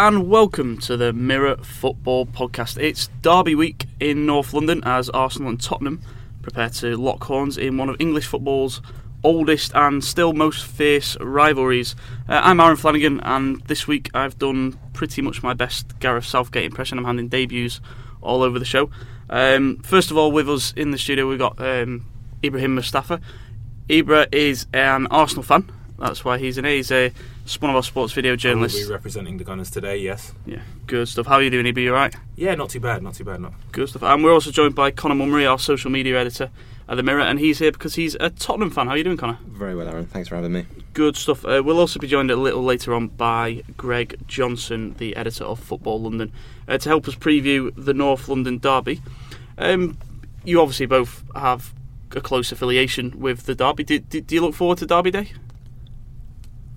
And welcome to the Mirror Football Podcast. It's Derby week in North London as Arsenal and Tottenham prepare to lock horns in one of English football's oldest and still most fierce rivalries. Uh, I'm Aaron Flanagan, and this week I've done pretty much my best Gareth Southgate impression. I'm handing debuts all over the show. Um, first of all, with us in the studio, we've got um, Ibrahim Mustafa. Ibra is an Arsenal fan. That's why he's in here. He's a one of our sports video I will journalists. be representing the Gunners today, yes. Yeah, good stuff. How are you doing, Ibra? You alright? Yeah, not too bad, not too bad. Not. Good stuff. And we're also joined by Connor Mummery, our social media editor at the Mirror, and he's here because he's a Tottenham fan. How are you doing, Connor? Very well, Aaron. Thanks for having me. Good stuff. Uh, we'll also be joined a little later on by Greg Johnson, the editor of Football London, uh, to help us preview the North London derby. Um, you obviously both have a close affiliation with the derby. Do, do, do you look forward to Derby Day?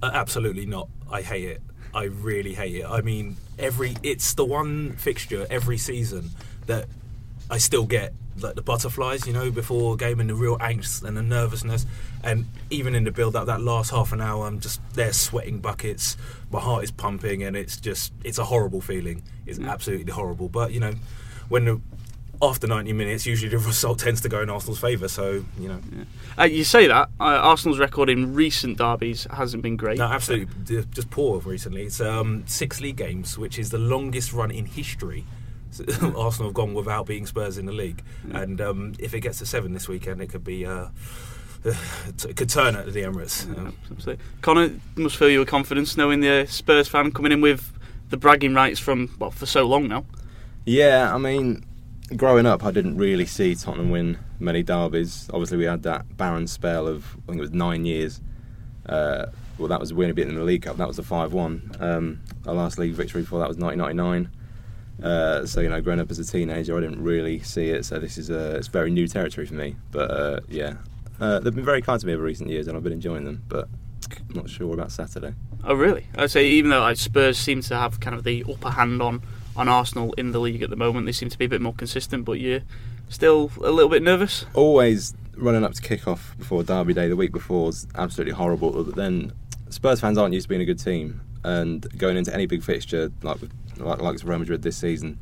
Uh, absolutely not. I hate it. I really hate it. I mean, every it's the one fixture every season that I still get like the butterflies, you know, before game and the real angst and the nervousness. And even in the build up, that last half an hour, I'm just there sweating buckets. My heart is pumping, and it's just it's a horrible feeling. It's absolutely horrible. But you know, when the after 90 minutes, usually the result tends to go in Arsenal's favour. So you know, Uh, you say that. Uh, Arsenal's record in recent derbies hasn't been great. No, absolutely, d- just poor recently. It's um, six league games, which is the longest run in history. Arsenal have gone without beating Spurs in the league, and um, if it gets to seven this weekend, it could be. Uh, it could turn at the Emirates. Um, Absolutely. Connor must fill you with confidence knowing the Spurs fan coming in with the bragging rights from, well, for so long now. Yeah, I mean, growing up, I didn't really see Tottenham win many derbies. Obviously, we had that barren spell of I think it was nine years. Uh, well, that was we only beat in the League Cup. That was the five-one. Um, our last league victory before that was 1999. Uh, so you know, growing up as a teenager, I didn't really see it. So this is uh, it's very new territory for me. But uh, yeah, uh, they've been very kind to me over recent years, and I've been enjoying them. But I'm not sure about Saturday. Oh, really? I say, even though like, Spurs seem to have kind of the upper hand on, on Arsenal in the league at the moment, they seem to be a bit more consistent, but you're still a little bit nervous? always running up to kick off before Derby Day the week before is absolutely horrible. But then Spurs fans aren't used to being a good team, and going into any big fixture like with- like like Real Madrid this season,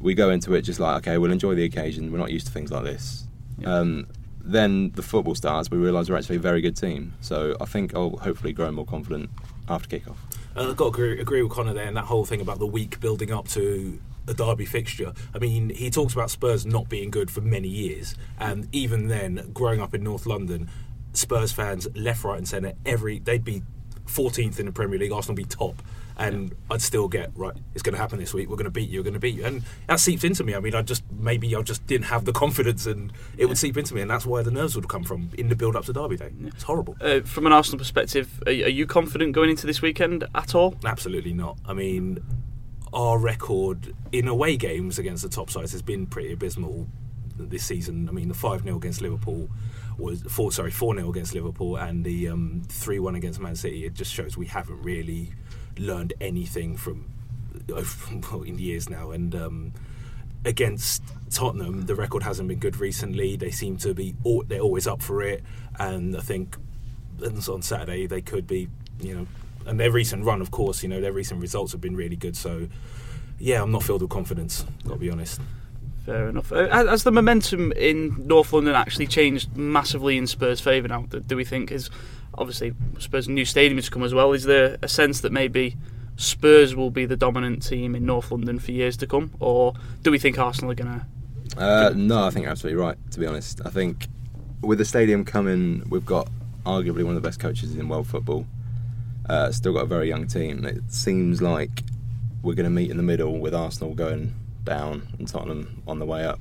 we go into it just like okay, we'll enjoy the occasion. We're not used to things like this. Yeah. Um, then the football starts. We realise we're actually a very good team. So I think I'll hopefully grow more confident after kick-off. And I've got to agree, with Connor there, and that whole thing about the week building up to a derby fixture. I mean, he talks about Spurs not being good for many years, and even then, growing up in North London, Spurs fans left, right, and centre every they'd be 14th in the Premier League, Arsenal be top. And I'd still get right. It's going to happen this week. We're going to beat you. We're going to beat you, and that seeps into me. I mean, I just maybe I just didn't have the confidence, and it would seep into me, and that's where the nerves would come from in the build up to Derby Day. It's horrible. Uh, from an Arsenal perspective, are, are you confident going into this weekend at all? Absolutely not. I mean, our record in away games against the top sides has been pretty abysmal this season. I mean, the five 0 against Liverpool was four. Sorry, four 0 against Liverpool and the three one against Man City. It just shows we haven't really learned anything from in years now. And um, against Tottenham, the record hasn't been good recently. They seem to be they're always up for it, and I think on Saturday they could be, you know, and their recent run, of course, you know, their recent results have been really good. So, yeah, I'm not filled with confidence. Got to be honest. Fair enough. Uh, has the momentum in North London actually changed massively in Spurs' favour now? Do we think is obviously I Spurs' new stadium has come as well? Is there a sense that maybe Spurs will be the dominant team in North London for years to come, or do we think Arsenal are going to? Uh, no, I think you're absolutely right. To be honest, I think with the stadium coming, we've got arguably one of the best coaches in world football. Uh, still got a very young team. It seems like we're going to meet in the middle with Arsenal going down and Tottenham on the way up.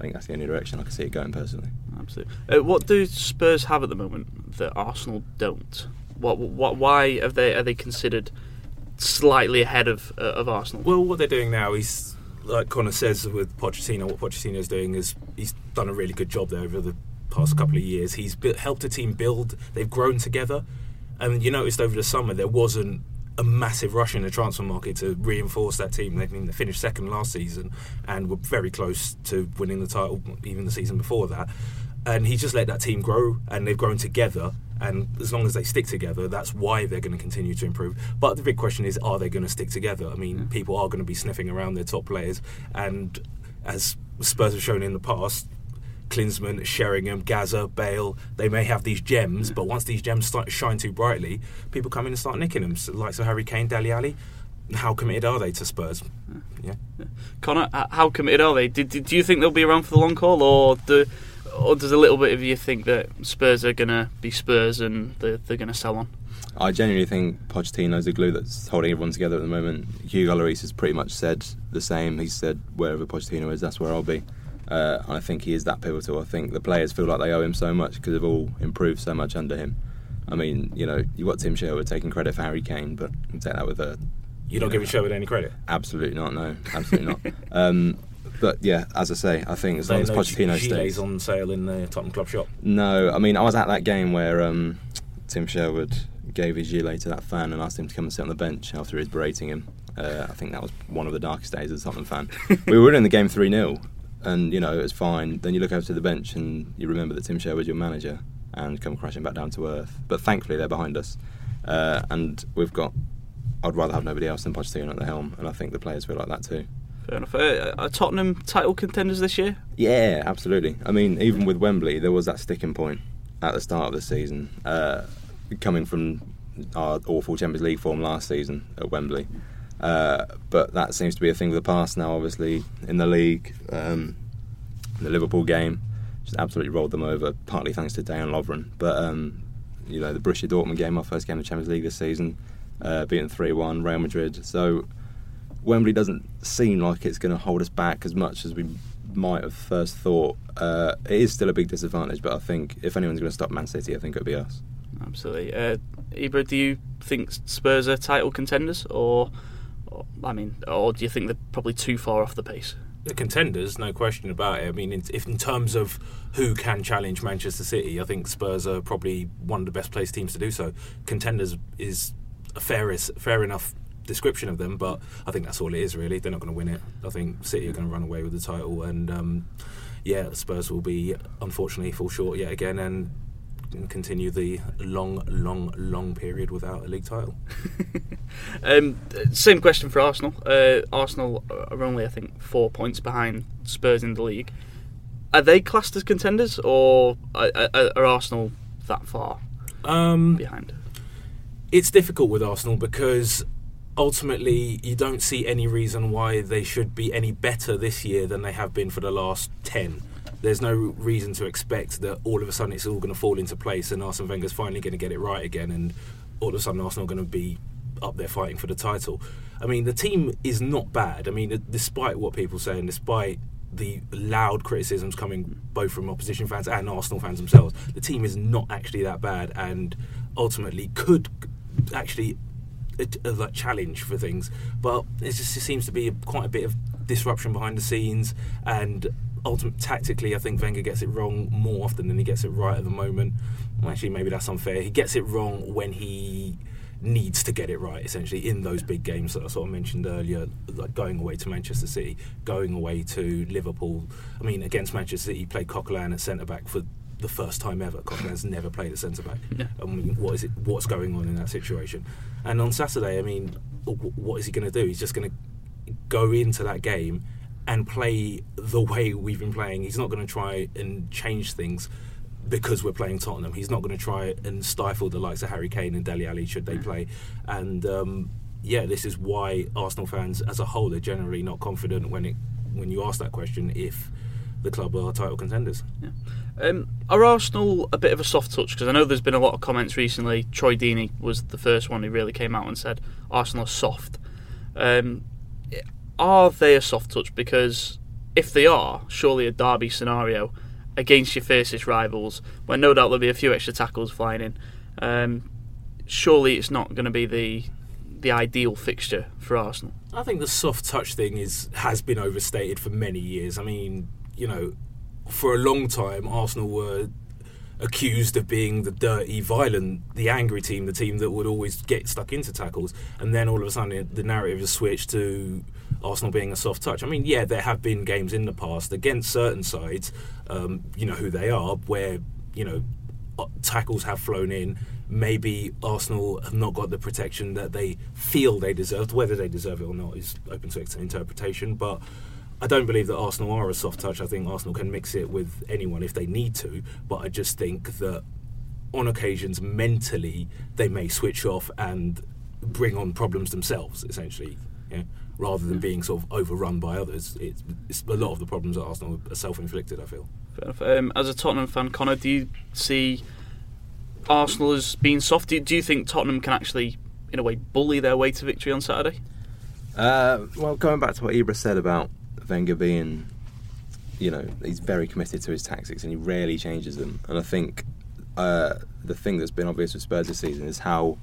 I think that's the only direction I can see it going personally. Absolutely. Uh, what do Spurs have at the moment that Arsenal don't? What? What? Why have they? Are they considered slightly ahead of uh, of Arsenal? Well, what they're doing now is, like Connor says with Pochettino, what Pochettino's doing is he's done a really good job there over the past couple of years. He's built, helped a team build. They've grown together, and you noticed over the summer there wasn't a massive rush in the transfer market to reinforce that team. They, I mean, they finished second last season and were very close to winning the title even the season before that. And he just let that team grow, and they've grown together. And as long as they stick together, that's why they're going to continue to improve. But the big question is, are they going to stick together? I mean, people are going to be sniffing around their top players, and as Spurs have shown in the past, Klinsmann, Sheringham, Gazza, Bale, they may have these gems, but once these gems start shine too brightly, people come in and start nicking them. So, like so Harry Kane, Dele Alli, how committed are they to Spurs? Yeah. Connor, how committed are they? Did, did, do you think they'll be around for the long haul, or do, or does a little bit of you think that Spurs are going to be Spurs and they're, they're going to sell on? I genuinely think Pochettino's the glue that's holding everyone together at the moment. Hugo Lloris has pretty much said the same. He said, wherever Pochettino is, that's where I'll be. Uh, I think he is that pivotal. I think the players feel like they owe him so much because they've all improved so much under him. I mean, you know, you've got Tim Sherwood taking credit for Harry Kane, but you take that with a You don't Yeah. giving Sherwood any credit. absolutely not. No, absolutely not. Um, but yeah, as I say, I think as long as Pochettino stays, on sale in the Tottenham Club shop. No, I mean I was at that game where um, Tim Sherwood gave his gilet to that fan and asked him to come and sit on the bench after he was berating him. Uh, I think that was one of the darkest days as a Tottenham fan. we were in the game three 0 and you know it was fine. Then you look over to the bench and you remember that Tim Sherwood's your manager and come crashing back down to earth. But thankfully they're behind us, uh, and we've got. I'd rather have nobody else than Pochettino at the helm, and I think the players feel like that too. Fair enough. Uh, are Tottenham title contenders this year? Yeah, absolutely. I mean, even with Wembley, there was that sticking point at the start of the season, uh, coming from our awful Champions League form last season at Wembley. Uh, but that seems to be a thing of the past now. Obviously, in the league, um, the Liverpool game just absolutely rolled them over, partly thanks to Dejan Lovren. But um, you know, the Borussia Dortmund game, our first game of the Champions League this season, uh, beaten three-one Real Madrid. So Wembley doesn't seem like it's going to hold us back as much as we might have first thought. Uh, it is still a big disadvantage, but I think if anyone's going to stop Man City, I think it'll be us. Absolutely. Uh, Ibra, do you think Spurs are title contenders, or I mean, or do you think they're probably too far off the pace? The contenders, no question about it. I mean, in, if in terms of who can challenge Manchester City, I think Spurs are probably one of the best placed teams to do so. Contenders is a fair, fair enough description of them, but I think that's all it is really. They're not going to win it. I think City are going to run away with the title, and um, yeah, Spurs will be unfortunately fall short yet again and continue the long, long, long period without a league title. Um, same question for Arsenal. Uh, Arsenal are only, I think, four points behind Spurs in the league. Are they classed as contenders, or are, are, are Arsenal that far Um, behind? it's difficult with Arsenal because ultimately you don't see any reason why they should be any better this year than they have been for the last 10. There's no reason to expect that all of a sudden it's all going to fall into place and Arsene Wenger's finally going to get it right again and all of a sudden Arsenal are going to be up there fighting for the title. I mean, the team is not bad. I mean, despite what people say and despite the loud criticisms coming both from opposition fans and Arsenal fans themselves, the team is not actually that bad and ultimately could actually like challenge for things. But it just it seems to be quite a bit of disruption behind the scenes and. Ultimate, tactically, I think Wenger gets it wrong more often than he gets it right at the moment. Well, actually, maybe that's unfair. He gets it wrong when he needs to get it right, essentially, in those big games that I sort of mentioned earlier, like going away to Manchester City, going away to Liverpool. I mean, against Manchester City, he played Coquelin at centre back for the first time ever. Coquelin's never played at centre back. Yeah. I mean, what is it? What's going on in that situation? And on Saturday, I mean, what is he going to do? He's just going to go into that game and play the way we've been playing. He's not going to try and change things because we're playing Tottenham. He's not going to try and stifle the likes of Harry Kane and Dele Alli should they play. And um, yeah, this is why Arsenal fans as a whole are generally not confident when it when you ask that question if the club are title contenders. Yeah. Um, are Arsenal a bit of a soft touch? Because I know there's been a lot of comments recently. Troy Deeney was the first one who really came out and said Arsenal are soft. Um, are they a soft touch? Because if they are, surely a derby scenario against your fiercest rivals, where no doubt there'll be a few extra tackles flying in. Um, surely it's not going to be the the ideal fixture for Arsenal. I think the soft touch thing is has been overstated for many years. I mean, you know, for a long time, Arsenal were accused of being the dirty, violent, the angry team, the team that would always get stuck into tackles, and then all of a sudden the narrative has switched to Arsenal being a soft touch. I mean, yeah, there have been games in the past against certain sides, um, you know who they are, where you know uh, tackles have flown in. Maybe Arsenal have not got the protection that they feel they deserved. Whether they deserve it or not is open to interpretation. But I don't believe that Arsenal are a soft touch. I think Arsenal can mix it with anyone if they need to. But I just think that on occasions, mentally, they may switch off and bring on problems themselves, essentially. Yeah? Rather than being sort of overrun by others, it's, it's a lot of the problems at Arsenal are self-inflicted. I feel. Um, as a Tottenham fan, Connor, do you see Arsenal as being soft? Do, do you think Tottenham can actually, in a way, bully their way to victory on Saturday? Uh, well, going back to what Ibra said about Wenger being, you know, he's very committed to his tactics and he rarely changes them. And I think uh, the thing that's been obvious with Spurs this season is how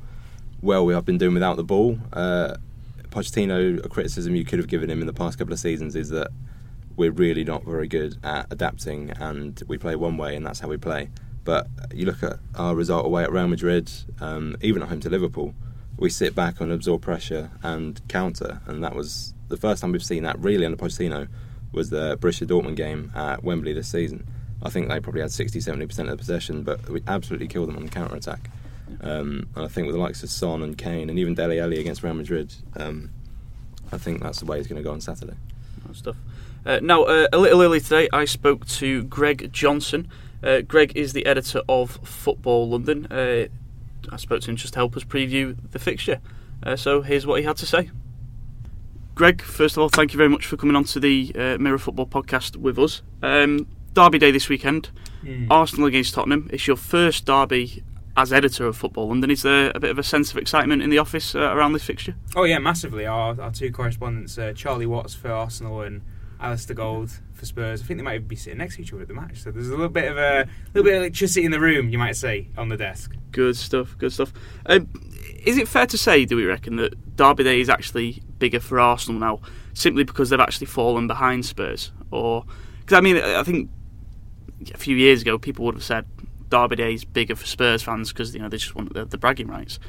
well we have been doing without the ball. Uh, Pochettino, a criticism you could have given him in the past couple of seasons is that we're really not very good at adapting and we play one way and that's how we play. But you look at our result away at Real Madrid, um, even at home to Liverpool, we sit back and absorb pressure and counter, and that was the first time we've seen that really under Pochettino was the Borussia Dortmund game at Wembley this season. I think they probably had 60 70% of the possession, but we absolutely killed them on the counter attack. Um, and I think with the likes of Son and Kane and even Dele Alli against Real Madrid, um, I think that's the way it's going to go on Saturday. stuff. Uh, now, uh, a little early today, I spoke to Greg Johnson. Uh, Greg is the editor of Football London. Uh, I spoke to him just to help us preview the fixture. Uh, so here's what he had to say. Greg, first of all, thank you very much for coming on to the uh, Mirror Football podcast with us. Um, derby day this weekend, mm. Arsenal against Tottenham. It's your first derby as editor of Football London. Is there a bit of a sense of excitement in the office uh, around this fixture? Oh yeah, massively. Our, our two correspondents, Charlie Watts for Arsenal and Alasdair Gold for Spurs. I think they might be sitting next to each other at the match. So there's a little bit of a little bit of electricity in the room, you might say, on the desk. Good stuff. Good stuff. Um, is it fair to say, do we reckon, that Derby Day is actually bigger for Arsenal now, simply because they've actually fallen behind Spurs? Or because I mean, I think a few years ago people would have said Derby Day is bigger for Spurs fans because you know they just want the, the bragging rights.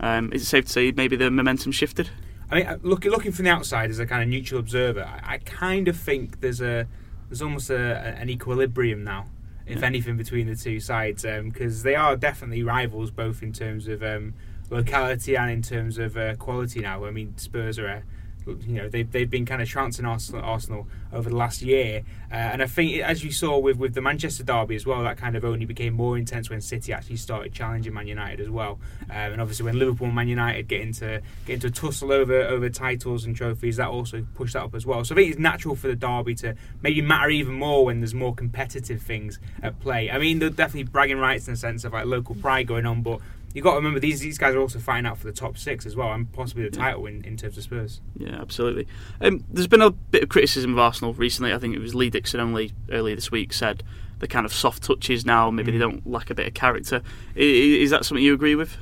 Um, is it safe to say maybe the momentum shifted? I mean, uh, looking looking from the outside as a kind of neutral observer, I, I kind of think there's a there's almost a, an equilibrium now, if yeah. anything, between the two sides because um, they are definitely rivals, both in terms of um, locality and in terms of uh, quality. Now, I mean, Spurs are a you know they've, they've been kind of trouncing Arsenal, Arsenal over the last year. Uh, and I think as you saw with, with the Manchester derby as well that kind of only became more intense when City actually started challenging Man United as well. Um, and obviously when Liverpool and Man United get into get into a tussle over over titles and trophies that also pushed that up as well. So I think it's natural for the derby to maybe matter even more when there's more competitive things at play. I mean there's definitely bragging rights in the sense of like local pride going on but you got to remember these these guys are also fighting out for the top six as well, and possibly the title in, in terms of Spurs. Yeah, absolutely. Um, there's been a bit of criticism of Arsenal recently. I think it was Lee Dixon only earlier this week said the kind of soft touches now. Maybe mm. they don't lack a bit of character. Is, is that something you agree with?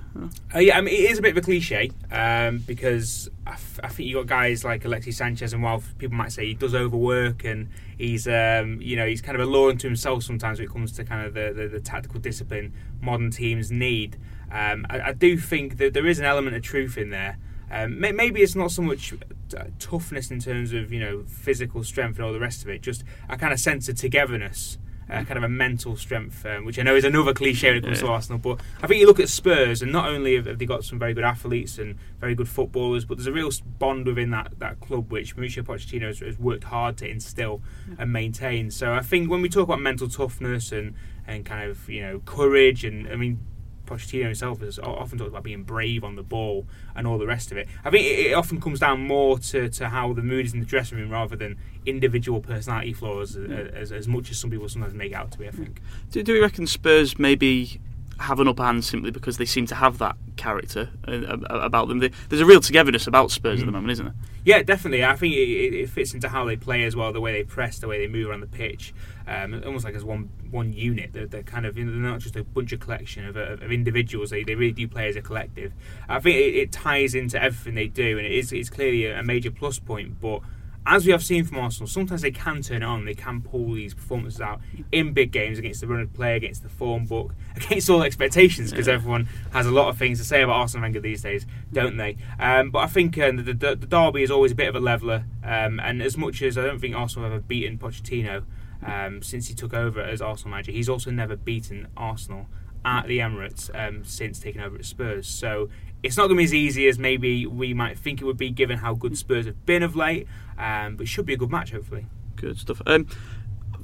Uh, yeah, I mean it is a bit of a cliche um, because I, f- I think you got guys like Alexis Sanchez, and while people might say he does overwork and he's um, you know he's kind of a law unto himself sometimes when it comes to kind of the, the, the tactical discipline modern teams need. Um, I, I, do think that there is an element of truth in there. Um, maybe it's not so much uh, toughness in terms of you know physical strength and all the rest of it, just a kind of sense of togetherness. Uh, kind of a mental strength, um, which I know is another cliche when it comes yeah. to Arsenal. But I think you look at Spurs, and not only have, they got some very good athletes and very good footballers, but there's a real bond within that, that club which Mauricio Pochettino has, has worked hard to instill and maintain. So I think when we talk about mental toughness and, and kind of you know courage, and I mean Pochettino himself has often talked about being brave on the ball and all the rest of it. I think it, often comes down more to, to how the mood is in the dressing room rather than individual personality flaws yeah. as, as, much as some people sometimes make out to be, I think. Do, do we reckon Spurs maybe have an upper hand simply because they seem to have that character uh, about them. There's a real togetherness about Spurs mm. at the mm. moment, isn't there? Yeah, definitely. I think it, it, fits into how they play as well, the way they press, the way they move around the pitch, um, almost like as one one unit. They're, they're kind of they're not just a bunch of collection of, of, of, individuals. They, they really do play as a collective. I think it, it ties into everything they do, and it is it's clearly a, a major plus point. But as we have seen from Arsenal, sometimes they can turn it on. They can pull these performances out in big games against the run of play, against the form book, against all expectations, because yeah. everyone has a lot of things to say about Arsene Wenger these days, don't they? Um, but I think uh, the, the, the, derby is always a bit of a leveler, um, and as much as I don't think Arsenal have ever beaten Pochettino um, since he took over as Arsenal manager, he's also never beaten Arsenal at the Emirates um, since taking over at Spurs. So it's not going to be as easy as maybe we might think it would be, given how good Spurs have been of late. Um, but it should be a good match, hopefully. Good stuff. Um,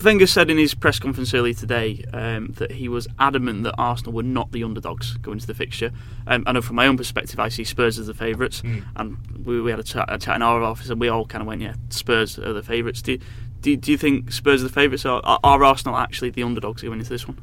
Wenger said in his press conference earlier today um, that he was adamant that Arsenal were not the underdogs going into the fixture. Um, I know from my own perspective, I see Spurs as the favourites, Mm. and we, we had a chat, a chat in our office, and we all kind of went, "Yeah, Spurs are the favourites." Do, do, do you think Spurs are the favourites, or are, are Arsenal actually the underdogs going into this one?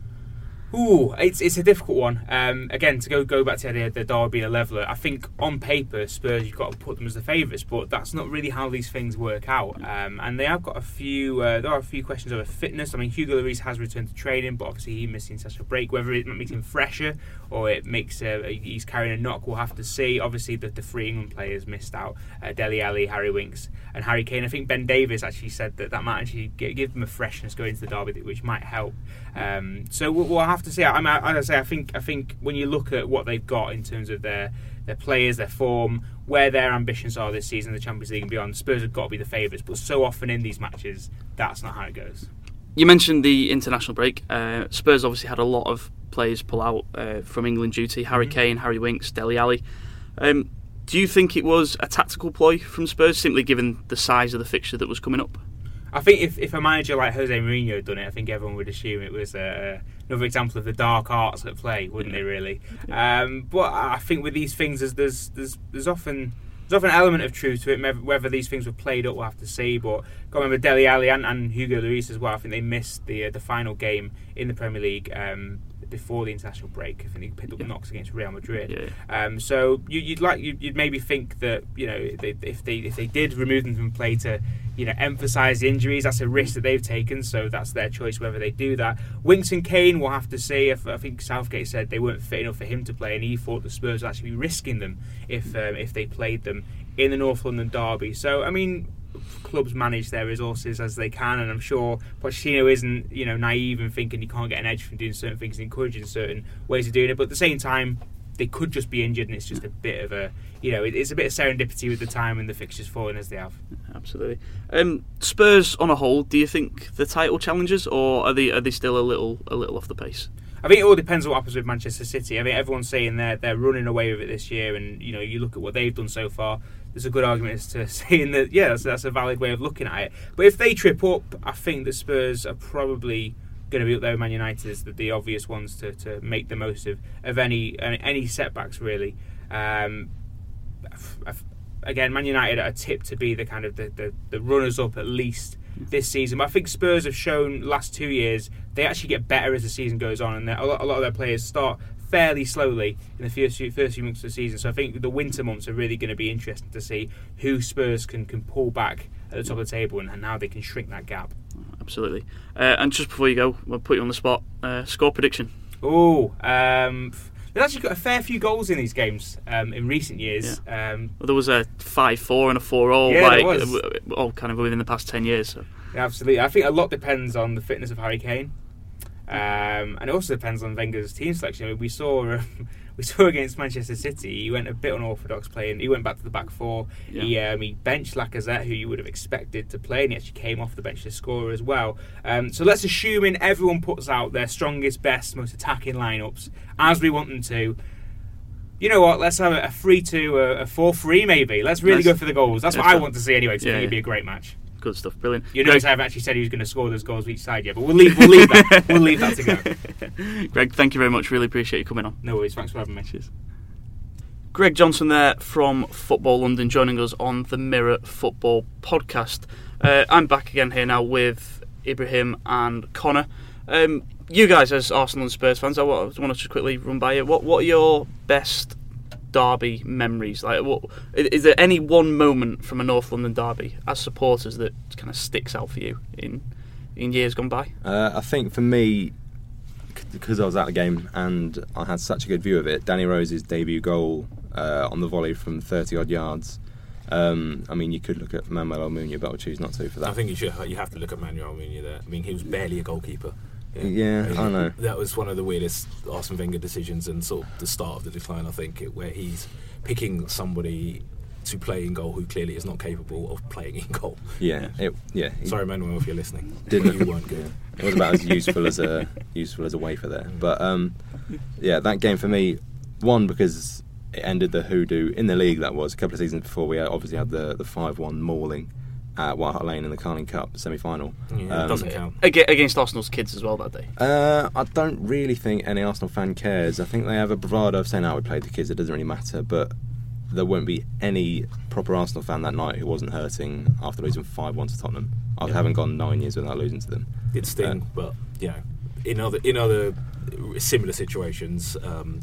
Ooh, it's it's a difficult one. Um, again, to go go back to the, the derby a leveler, I think on paper Spurs you've got to put them as the favourites, but that's not really how these things work out. Um, and they have got a few. Uh, there are a few questions over fitness. I mean, Hugo Lloris has returned to training, but obviously he missed the international break. Whether it makes him fresher or it makes uh, he's carrying a knock, we'll have to see. Obviously, the, the three England players missed out: uh, Dele Alli, Harry Winks, and Harry Kane. I think Ben Davies actually said that that might actually give them a freshness going into the derby, which might help. Um, so we'll, we'll have to see. I mean, as I say, I think I think when you look at what they've got in terms of their their players, their form, where their ambitions are this season, the Champions League and beyond, Spurs have got to be the favourites. But so often in these matches, that's not how it goes. You mentioned the international break. Uh, Spurs obviously had a lot of players pull out uh, from England duty. Harry Mhm. Kane, Harry Winks, Dele Alli. Um, do you think it was a tactical ploy from Spurs, simply given the size of the fixture that was coming up? I think if, if a manager like Jose Mourinho had done it, I think everyone would assume it was uh, another example of the dark arts at play, wouldn't they? Really, um, but I think with these things, there's there's there's, there's often there's often an element of truth to it. Whether- Whether these things were played up, we'll have to see. But got remember Dele Alli and, and Hugo Lloris as well. I think they missed the uh, the final game in the Premier League um, before the international break. I think they picked up Yeah. knocks against Real Madrid. Yeah. Um, so you, you'd like you'd, you'd maybe think that you know they, if they if they did remove them from play to you know emphasise the injuries, that's a risk that they've taken. So that's their choice whether they do that. Winks and Kane will have to see. If, I think Southgate said they weren't fit enough for him to play, and he thought the Spurs would actually be risking them if um, if they played them in the North London derby. So I mean. Clubs manage their resources as they can, and I'm sure Pochettino isn't, you know, naive and thinking he can't get an edge from doing certain things and encouraging certain ways of doing it. But at the same time, they could just be injured, and it's just a bit of a, you know, it's a bit of serendipity with the time and the fixtures falling as they have. Absolutely. Um, Spurs on a whole, do you think the title challenges, or are they are they still a little a little off the pace? I think it all depends on what happens with Manchester City. I think everyone's saying they're they're running away with it this year, and you know, you look at what they've done so far. There's a good argument as to saying that yeah, that's, that's a valid way of looking at it. But if they trip up, I think the Spurs are probably going to be up there with Man United as the, the obvious ones to, to make the most of of any any, setbacks really. Um, again, Man United are tipped to be the kind of the, the, the runners up at least this season. But I think Spurs have shown last two years they actually get better as the season goes on, and a lot, a lot of their players start fairly slowly in the first few, first few months of the season. So I think the winter months are really going to be interesting to see who Spurs can, can pull back at the top of the table and, and how they can shrink that gap. Absolutely. Uh, and just before you go, we'll put you on the spot. Uh, score prediction. Oh, um, they've actually got a fair few goals in these games um, in recent years. Um, Well, there was a five-four and a four-all, Yeah, there like was. all kind of within the past ten years. So. Absolutely. I think a lot depends on the fitness of Harry Kane. Um, and it also depends on Wenger's team selection. I mean, we saw um, we saw against Manchester City, he went a bit unorthodox playing. He went back to the back four. Yeah. He, um, he benched Lacazette, who you would have expected to play, and he actually came off the bench to score as well. Um, so let's assume everyone puts out their strongest, best, most attacking lineups as we want them to. You know what? Let's have a three-two, a four-three, maybe. Let's really Nice. go for the goals. That's what I want to see anyway. To Yeah, think it'd be a great match. Good stuff. Brilliant. You Greg, I haven't actually said who's going to score those goals each side yeah, but we'll leave, we'll leave, that. We'll leave that to go. Greg, thank you very much. Really appreciate you coming on. No worries. Thanks for having me. Cheers. Greg Johnson there from Football London joining us on the Mirror Football podcast. Uh, I'm back again here now with Ibrahim and Connor. Um, you guys, as Arsenal and Spurs fans, I wa- want to just quickly run by you. What What are your best derby memories? Like, what, i- is there any one moment from a North London derby as supporters that kind of sticks out for you in in years gone by? Uh, I think for me, because I was at the game and I had such a good view of it, Danny Rose's debut goal uh, on the volley from 30 odd yards. Um, I mean, you could look at Manuel Almunia, but I'll choose not to for that. I think you should. You have to look at Manuel Almunia there. I mean, he was barely a goalkeeper. Yeah, I know. That was one of the weirdest Arsene Wenger decisions and sort of the start of the decline. I think where he's picking somebody to play in goal who clearly is not capable of playing in goal. yeah, it, yeah. Sorry, Manuel, if you're listening. Didn't you weren't good. It was about as useful as a useful as a wafer there. But um, yeah, that game for me, one because it ended the hoodoo in the league. That was a couple of seasons before. We obviously had the the five one mauling at White Hart Lane in the Carling Cup semi final. Yeah, it doesn't count. Against Arsenal's kids as well that day. Uh, I don't really think any Arsenal fan cares. I think they have a bravado of saying, "Oh, we played the kids. It doesn't really matter." But there won't be any proper Arsenal fan that night who wasn't hurting after losing five one to Tottenham. I Yeah. haven't gone nine years without losing to them. It sting, Uh, but you know, in other in other similar situations, um,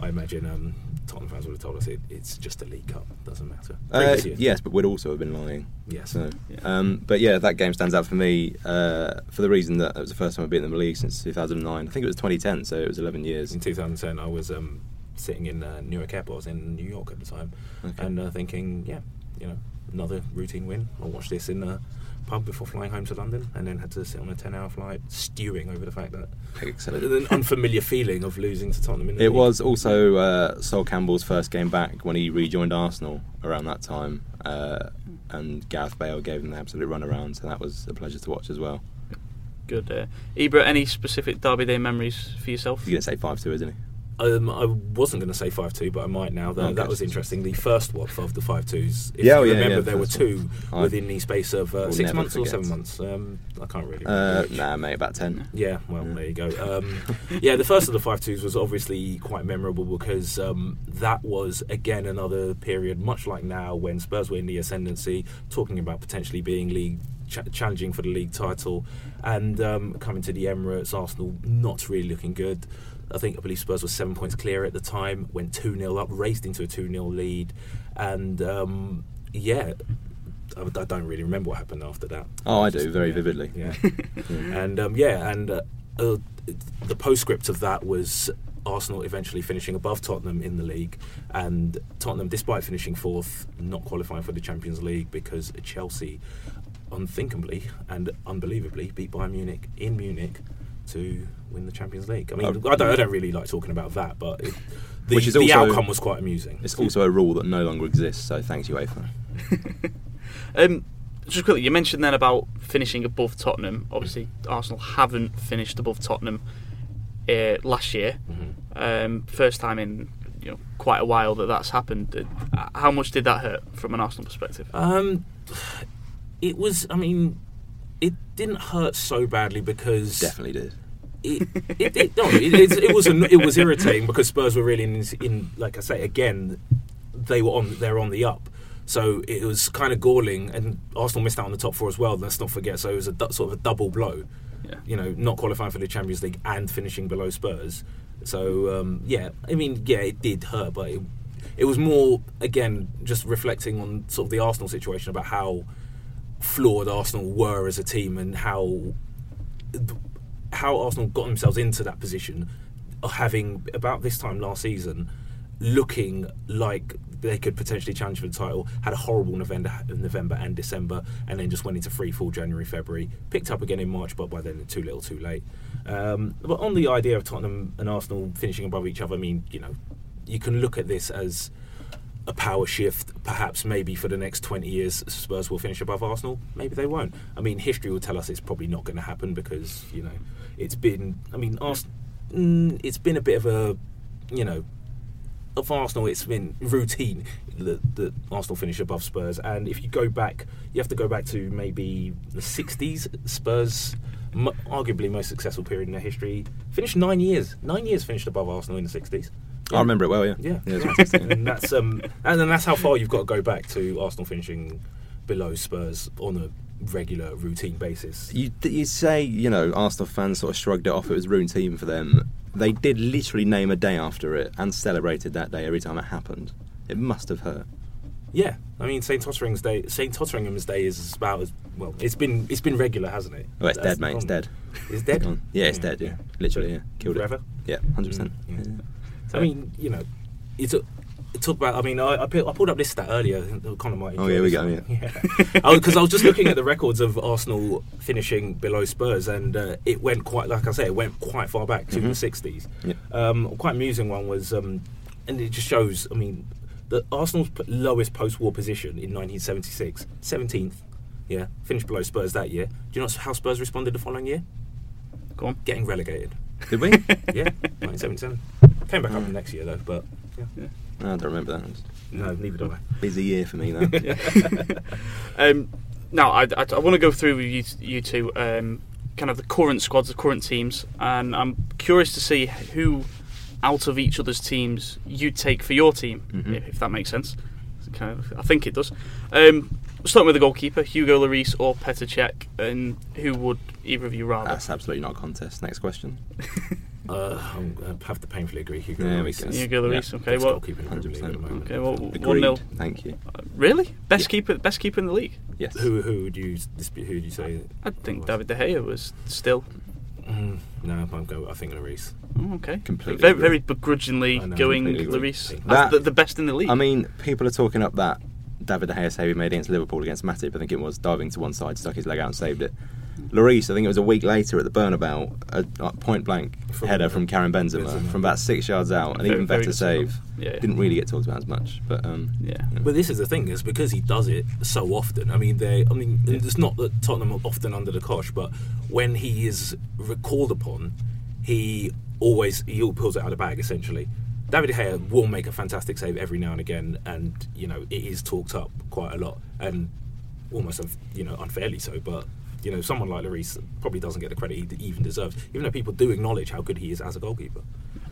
I imagine um, Tottenham fans would have told us it, it's just a League Cup, doesn't matter. Uh, yes, but we'd also have been lying. Yes. So, Yeah. um, but yeah, that game stands out for me uh, for the reason that it was the first time I've been in the league since 2009. I think it was 2010, so it was 11 years. In 2010, I was um, sitting in uh, Newark Airport. I was in New York at the time, Okay. and uh, thinking, yeah, you know, another routine win. I'll watch this in the pub before flying home to London, and then had to sit on a 10-hour flight, stewing over the fact that Excellent. an unfamiliar feeling of losing to Tottenham. In the It league. was also uh, Sol Campbell's first game back when he rejoined Arsenal around that time, uh, and Gareth Bale gave him the absolute run around, so that was a pleasure to watch as well. Good. Uh, Ibra, any specific Derby Day memories for yourself? You're going to say 5 2, isn't he? Um, I wasn't going to say five two, but I might now. That, that was interesting. The first one of the five twos. If Yeah, oh, you yeah, remember, yeah, there were one. two I within the space of uh, six months or seven months. Um, I can't really. Uh, nah, mate, about 10. Yeah, well, there you go. Um, yeah, the first of the five twos was obviously quite memorable because um, that was again another period, much like now, when Spurs were in the ascendancy, talking about potentially being league ch- challenging for the league title, and um, coming to the Emirates, Arsenal not really looking good. I think I believe Spurs was seven points clear at the time, went two 0 up, raced into a two 0 lead, and um, yeah. I I don't really remember what happened after that. Oh, I do, Just- very yeah, vividly. Yeah, Yeah. and um, yeah, and uh, uh, the postscript of that was Arsenal eventually finishing above Tottenham in the league, and Tottenham, despite finishing fourth, not qualifying for the Champions League because Chelsea, unthinkably and unbelievably, beat Bayern Munich in Munich to win the Champions League. I mean, Oh. I, don't, I don't really like talking about that, but it, the, Which is the also- outcome was quite amusing. It's also a rule that no longer exists, so thanks, UEFA. Um, just quickly, you mentioned then about finishing above Tottenham. Obviously, Arsenal haven't finished above Tottenham uh, last year. Mhm. Um, first time in you know quite a while that that's happened. Uh, How much did that hurt from an Arsenal perspective? Um, it was. I mean, it didn't hurt so badly because Definitely did. It, it, it, no, it, it, it was an, it was irritating because Spurs were really in, in like I say again, they were on they're on the up. So it was kind of galling, and Arsenal missed out on the top four as well. Let's not forget. So it was a du- sort of a double blow. Yeah. You know, not qualifying for the Champions League and finishing below Spurs. So um, yeah, I mean, yeah, it did hurt, but it, it was more again just reflecting on sort of the Arsenal situation about how flawed Arsenal were as a team and how how Arsenal got themselves into that position of having about this time last season looking like they could potentially challenge for the title had a horrible November, November and December and then just went into free fall January February picked up again in March but by then too little too late. Um, but on the idea of Tottenham and Arsenal finishing above each other I mean you know you can look at this as a power shift, perhaps maybe for the next 20 years, Spurs will finish above Arsenal. Maybe they won't. I mean, history will tell us it's probably not going to happen because, you know, it's been, I mean, Ars- mm, it's been a bit of a, you know, of Arsenal, it's been routine that, that Arsenal finish above Spurs. And if you go back, you have to go back to maybe the 60s. Spurs, arguably most successful period in their history, finished nine years. Nine years finished above Arsenal in the 60s. I remember it well, yeah. Yeah, yeah, it's and that's um, and then that's how far you've got to go back to Arsenal finishing below Spurs on a regular routine basis. You, you say, you know, Arsenal fans sort of shrugged it off, it was routine for them. They did literally name a day after it and celebrated that day every time it happened. It must have hurt. Yeah, I mean St Totteringham's Day. St Totteringham's Day is about as well. It's been it's been regular, hasn't it? Oh, it's That's dead, mate, it's dead. It's dead. Yeah, it's dead, yeah. Literally, yeah. Killed Forever. it. Yeah, 100%. Mm, yeah. Yeah. I mean, you know, it's a. Talk about. I mean, I, I, pulled up this stat earlier. Connor might. Oh, enjoy here we this go, one. yeah. Because I was just looking at the records of Arsenal finishing below Spurs, and uh, it went quite. Like I say, it went quite far back to the Mhm. sixties. Yeah. Um, quite amusing one was, um, and it just shows. I mean, the Arsenal's lowest post-war position in 1976, 17th. Yeah, finished below Spurs that year. Do you know how Spurs responded the following year? Go on. Getting relegated. Did we? Yeah, 1977. Came back up the next year though, but yeah. No, I don't remember that. It was no, neither do I. a busy year for me though. Um, now, I, I, I want to go through with you, you two um, kind of the current squads, the current teams, and I'm curious to see who out of each other's teams you take for your team, Mhm. if, if that makes sense. Kind of, I think it does. Um, starting with the goalkeeper, Hugo Lloris or Petr Cech, and who would either of you rather? That's absolutely not a contest. Next question. Uh, I'm, I have to painfully agree. Hugo There we Lloris go. is Hugo Lloris, Yeah. okay, best well, goalkeeper in the League at the moment. okay, well, one 0 Thank you. Really? Best Yeah. keeper, best keeper in the league. Yes. Who who would you dispute? Who would you say? I think David De Gea was still Mm, no, I'm go. I think Lloris. oh, okay. Completely very, very begrudgingly know, going completely. Lloris. That- the, the best in the league. I mean, people are talking up that David De Gea save he made against Liverpool against Matip. I think it was diving to one side, stuck his leg out and saved it. Lloris, I think it was a week later at the Bernabeu, a, a point blank From- header from Karim Benzema, Benzema. from about six yards out, an Very- even better save. save. Yeah, yeah. Didn't really get talked about as much, but um, yeah. But this is the thing is because he does it so often. I mean, they. I mean, it's not that Tottenham are often under the cosh, but when he is recalled upon, he always he all pulls it out of the bag. Essentially, David De Gea will make a fantastic save every now and again, and you know it is talked up quite a lot, and almost you know unfairly so. But you know, someone like Lloris probably doesn't get the credit he even deserves, even though people do acknowledge how good he is as a goalkeeper.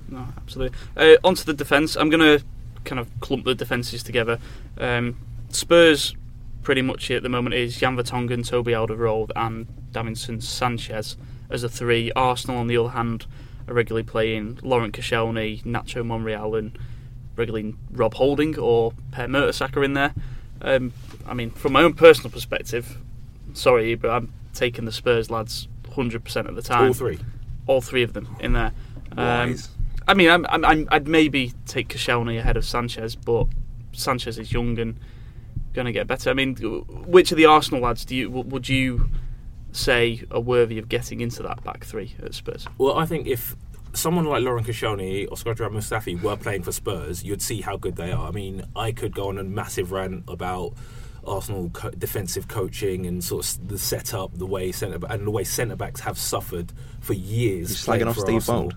No, absolutely. Uh, onto the defence. I'm going to kind of clump the defences together. Um, Spurs, pretty much at the moment, is Jan Vertonghen, Toby Alderweireld, and Davinson Sanchez as a three. Arsenal, on the other hand, are regularly playing Laurent Koscielny, Nacho Monreal, and regularly Rob Holding or Per Mertesacker in there. Um, I mean, from my own personal perspective, sorry, but I'm taking the Spurs lads 100% of the time. All three. All three of them in there. Um, wise. I mean, I'm, I'm, I'm, I'd maybe take Koscielny ahead of Sanchez, but Sanchez is young and going to get better. I mean, which of the Arsenal lads do you would you say are worthy of getting into that back three at Spurs? Well, I think if someone like Laurent Koscielny or Shkodran Mustafi were playing for Spurs, you'd see how good they are. I mean, I could go on a massive rant about Arsenal co- defensive coaching and sort of the setup, the way centre and the way centre backs have suffered for years. You're slagging off Steve Arsenal. Bould.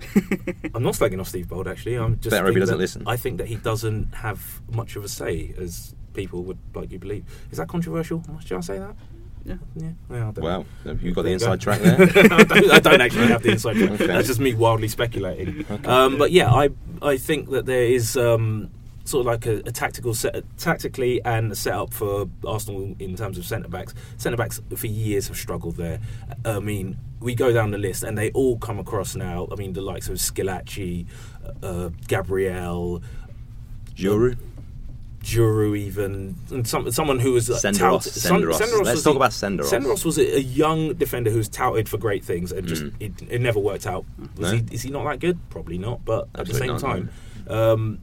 I'm not slagging off Steve Bould. Actually, I'm just Better if he think doesn't that- listen. I think that he doesn't have much of a say as people would like you believe. Is that controversial? Should I say that? Yeah. Yeah. Well, I don't know. Wow, have you got the There go. inside track there? I, don't, I don't actually have the inside track. Okay. That's just me wildly speculating. Um, but yeah, I I think that there is um, sort of like a, a tactical set, tactically and a setup for Arsenal in terms of centre backs. Centre backs for years have struggled there. I mean, we go down the list and they all come across now. I mean, the likes of Squillaci, uh, Gabriel. Djourou? Djourou even and some, someone who was uh, Senderos, touted- Sen- Senderos. Senderos Let's talk the- about Senderos. Senderos was a, a young defender who was touted for great things and just Mm. it, it never worked out. Was No? he, is he not that good? Probably not. But at the same not, time, um,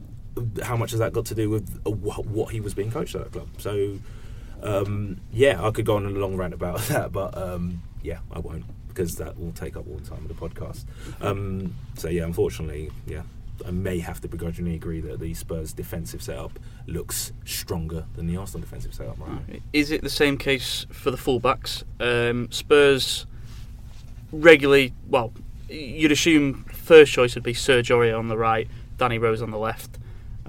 how much has that got to do with uh, what he was being coached at that club? So um, yeah, I could go on a long rant about that, but um, yeah, I won't because that will take up all the time of the podcast. Um, so yeah, unfortunately, yeah. I may have to begrudgingly agree that the Spurs defensive setup looks stronger than the Arsenal defensive setup right. Is it the same case for the fullbacks? Um, Spurs regularly, well, you'd assume first choice would be Serge Aurier on the right, Danny Rose on the left,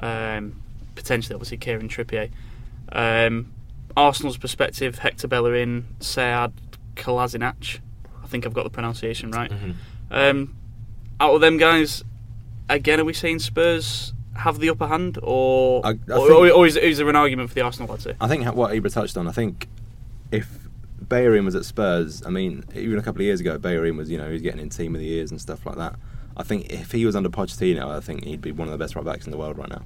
um, potentially obviously Kieran Trippier. Um, Arsenal's perspective, Hector Bellerin, Sead Kolasinac. I think I've got the pronunciation right. Mhm. Um, out of them guys, again, are we saying Spurs have the upper hand, or I- I or, think- or, or is, is there an argument for the Arsenal lads here? I think what Ibra touched on. I think if Bellerin was at Spurs, I mean, even a couple of years ago, Bellerin was you know he was getting in team of the years and stuff like that. I think if he was under Pochettino, I think he'd be one of the best right backs in the world right now.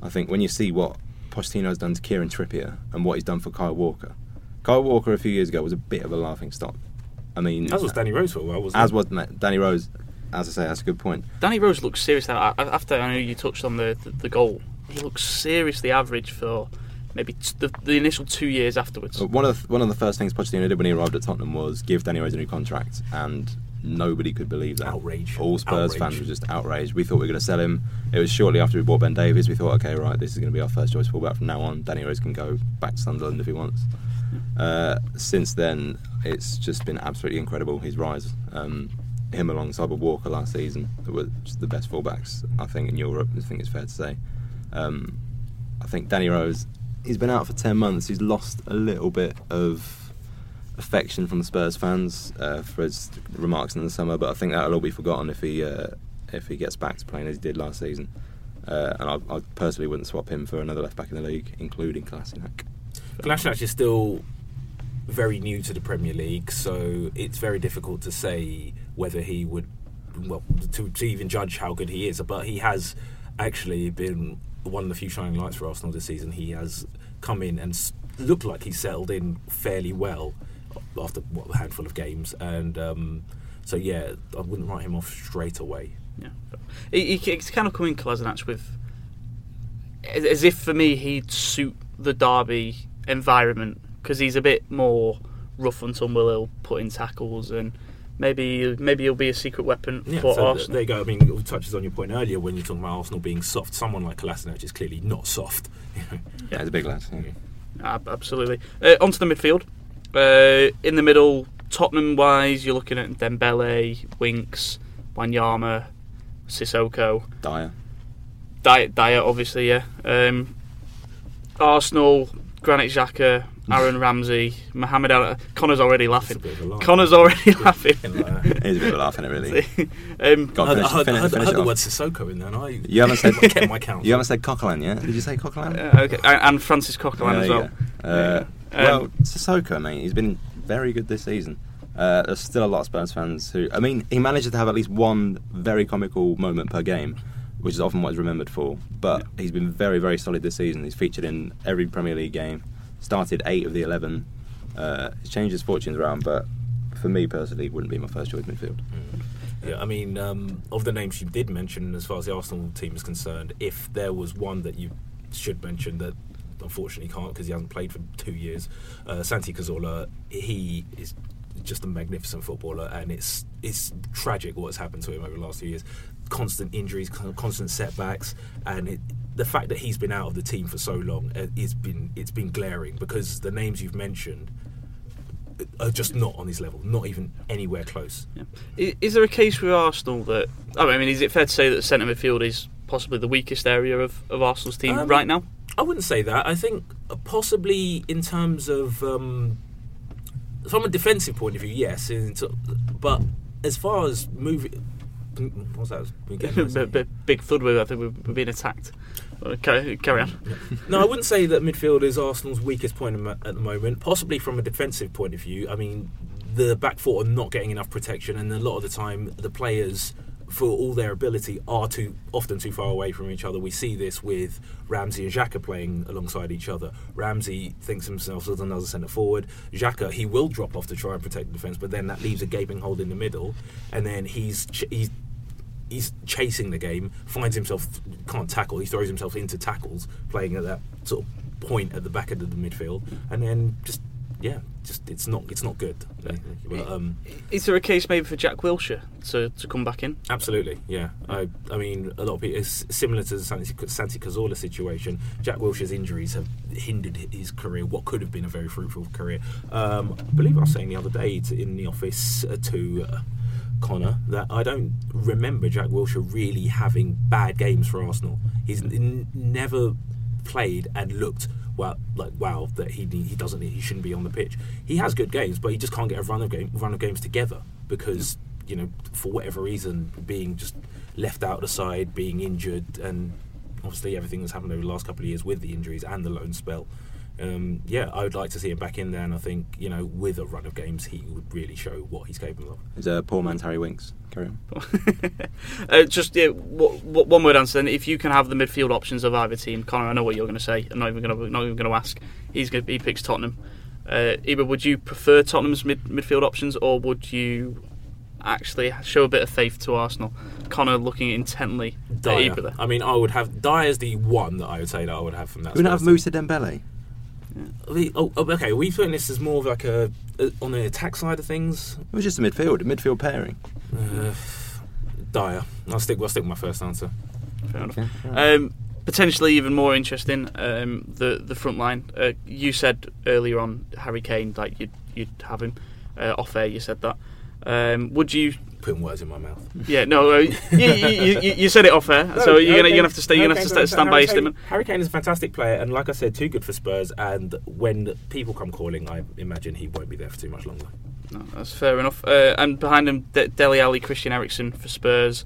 I think when you see what Pochettino's done to Kieran Trippier and what he's done for Kyle Walker, Kyle Walker a few years ago was a bit of a laughing stock. I mean, As was Danny Rose for a while, wasn't as it? was Danny Rose. As I say, that's a good point. Danny Rose looks serious now. After I know you touched on the, the, the goal, he looks seriously average for maybe t- the, the initial two years afterwards. One of the, one of the first things Pochettino did when he arrived at Tottenham was give Danny Rose a new contract, and nobody could believe that. Outrage. All Spurs Outrage. fans were just outraged. We thought we were going to sell him. It was shortly after we bought Ben Davies. We thought, okay, right, this is going to be our first choice fullback from now on. Danny Rose can go back to Sunderland if he wants. Uh, since then, it's just been absolutely incredible his rise. Um, him alongside with Walker last season, were just the best fullbacks I think in Europe. I think it's fair to say. Um, I think Danny Rose, he's been out for ten months. He's lost a little bit of affection from the Spurs fans uh, for his remarks in the summer, but I think that'll all be forgotten if he uh, if he gets back to playing as he did last season. Uh, and I, I personally wouldn't swap him for another left back in the league, including Kolasinac. Kolasinac is still very new to the Premier League, so it's very difficult to say whether he would, well, to, to even judge how good he is. But he has actually been one of the few shining lights for Arsenal this season. He has come in and looked like he's settled in fairly well after what, a handful of games, and um, so yeah, I wouldn't write him off straight away. Yeah, he, he, he's kind of coming Kolasinac with as as if for me he'd suit the Derby environment because he's a bit more rough and tumble. He'll put in tackles and maybe maybe he'll be a secret weapon Yeah, for so Arsenal. there you go. I mean, it touches on your point earlier when you're talking about Arsenal being soft. Someone like Kolasinac is clearly not soft. Yeah, he's a big lad. yeah. Ab- Absolutely. Uh, onto the midfield. Uh, in the middle, Tottenham wise, you're looking at Dembele, Winks, Wanyama, Sissoko, Dier. Diet, Diet obviously, yeah. Um, Arsenal, Granit Xhaka, Aaron Ramsey, Mohamed Al. Connor's already laughing. bit of a laugh. Connor's already laughing. And, uh, He's a bit of a laugh in it, really. um, Go on, I, finish, I, heard- finish, I heard- I heard the off. word Sissoko in there, and I You haven't said kept my count. You haven't said Coquelin yet? Did you say Coquelin? uh, okay, and and Francis Coquelin Yeah, as well. you go. Uh, Um, well, Sissoko, mate, he's been very good this season. Uh, there's still a lot of Spurs fans who, I mean, he manages to have at least one very comical moment per game, which is often what he's remembered for. But he's been very, very solid this season. He's featured in every Premier League game, started eight of the 11. Uh, he's changed his fortunes around, but for me personally, wouldn't be my first choice midfield. Yeah, I mean, um, of the names you did mention, as far as the Arsenal team is concerned, if there was one that you should mention that unfortunately can't because he hasn't played for two years, uh, Santi Cazorla, he is just a magnificent footballer, and it's it's tragic what has happened to him over the last few years. Constant injuries, constant setbacks, and it, the fact that he's been out of the team for so long uh, it's been it's been glaring because the names you've mentioned are just not on his level, not even anywhere close. Yeah. Is, is there a case with Arsenal that I mean, is it fair to say that the centre midfield is possibly the weakest area of, of Arsenal's team Um, right now? I wouldn't say that. I think possibly in terms of um, from a defensive point of view, yes. But as far as moving, what's that? We getting? B- b- big thud with. I think we're, being attacked. Carry, carry on. no, I wouldn't say that midfield is Arsenal's weakest point at the moment. Possibly from a defensive point of view. I mean, the back four are not getting enough protection, and a lot of the time, the players, for all their ability, are too often too far away from each other. We see this with Ramsey and Xhaka playing alongside each other. Ramsey thinks himself as another centre forward. Xhaka, he will drop off to try and protect the defence, but then that leaves a gaping hole in the middle, and then he's ch- he's he's chasing the game, finds himself can't tackle. He throws himself into tackles, playing at that sort of point at the back end of the midfield, and then just yeah, just it's not it's not good. But, um, Is there a case maybe for Jack Wilshere to, to come back in? absolutely, yeah. I I mean, a lot of people it's similar to the Santi, Santi Cazorla situation. Jack Wilshere's injuries have hindered his career, what could have been a very fruitful career. Um, I believe I was saying the other day to, in the office uh, to. Uh, Connor, that I don't remember Jack Wilshere really having bad games for Arsenal. He's n- never played and looked well like wow that he he doesn't he shouldn't be on the pitch. He has good games, but he just can't get a run of game run of games together because you know for whatever reason being just left out of the side, being injured, and obviously everything that's happened over the last couple of years with the injuries and the loan spell. Um, yeah, I would like to see him back in there, and I think you know with a run of games he would really show what he's capable of. He's a poor man's Harry Winks. Carry on. uh, just yeah, what, what, one word answer then. If you can have the midfield options of either team, Connor, I know what you're going to say. I'm not even going to not even going to ask. He's going he picks Tottenham. Uh, Eba, would you prefer Tottenham's mid, midfield options, or would you actually show a bit of faith to Arsenal? Connor looking intently at Dier. Eba there. I mean, I would have Dier's the one that I would say that I would have from that. We don't have Spurs Musa Dembele. Team. We- oh, oh, okay. We putting this as more of like a, a on the attack side of things? It was just a midfield, a midfield pairing. Uh, Dier. I'll stick. I'll stick with my first answer. Fair enough. Okay. Um, potentially even more interesting, um, the the front line. Uh, you said earlier on Harry Kane, like you'd you'd have him uh, off air. You said that. Um, would you? Putting words in my mouth. Yeah, no. Uh, you, you, you, you said it off air, so you're gonna, you're gonna have to stay. You're gonna have to st- stand by your statement. Harry Kane is a fantastic player, and like I said, too good for Spurs. And when people come calling, I imagine he won't be there for too much longer. No, that's fair enough. Uh, and behind him, De- Dele Alli, Christian Eriksen for Spurs,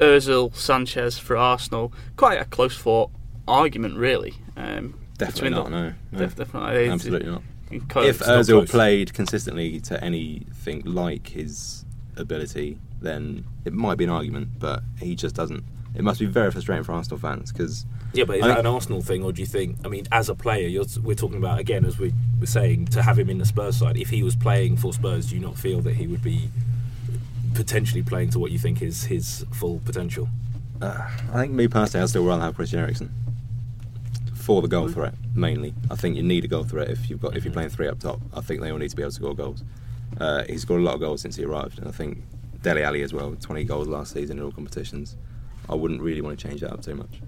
Özil, Sanchez for Arsenal. Quite a close fought argument, really. Um, Definitely not. the- No, no. def- definitely. absolutely not. If Özil played consistently to anything like his ability, then it might be an argument. But he just doesn't. It must be very frustrating for Arsenal fans because Yeah, but is I that think- an Arsenal thing, or do you think? I mean, as a player, you're, we're talking about again, as we were saying, to have him in the Spurs side. If he was playing for Spurs, do you not feel that he would be potentially playing to what you think is his full potential? uh, I think me personally, I'd still rather have Christian Eriksen for the goal threat mainly. I think you need a goal threat if you've got if you're playing three up top. I think they all need to be able to score goals. Uh, he's scored a lot of goals since he arrived, and I think Dele Alli as well, 20 goals last season in all competitions. I wouldn't really want to change that up too much.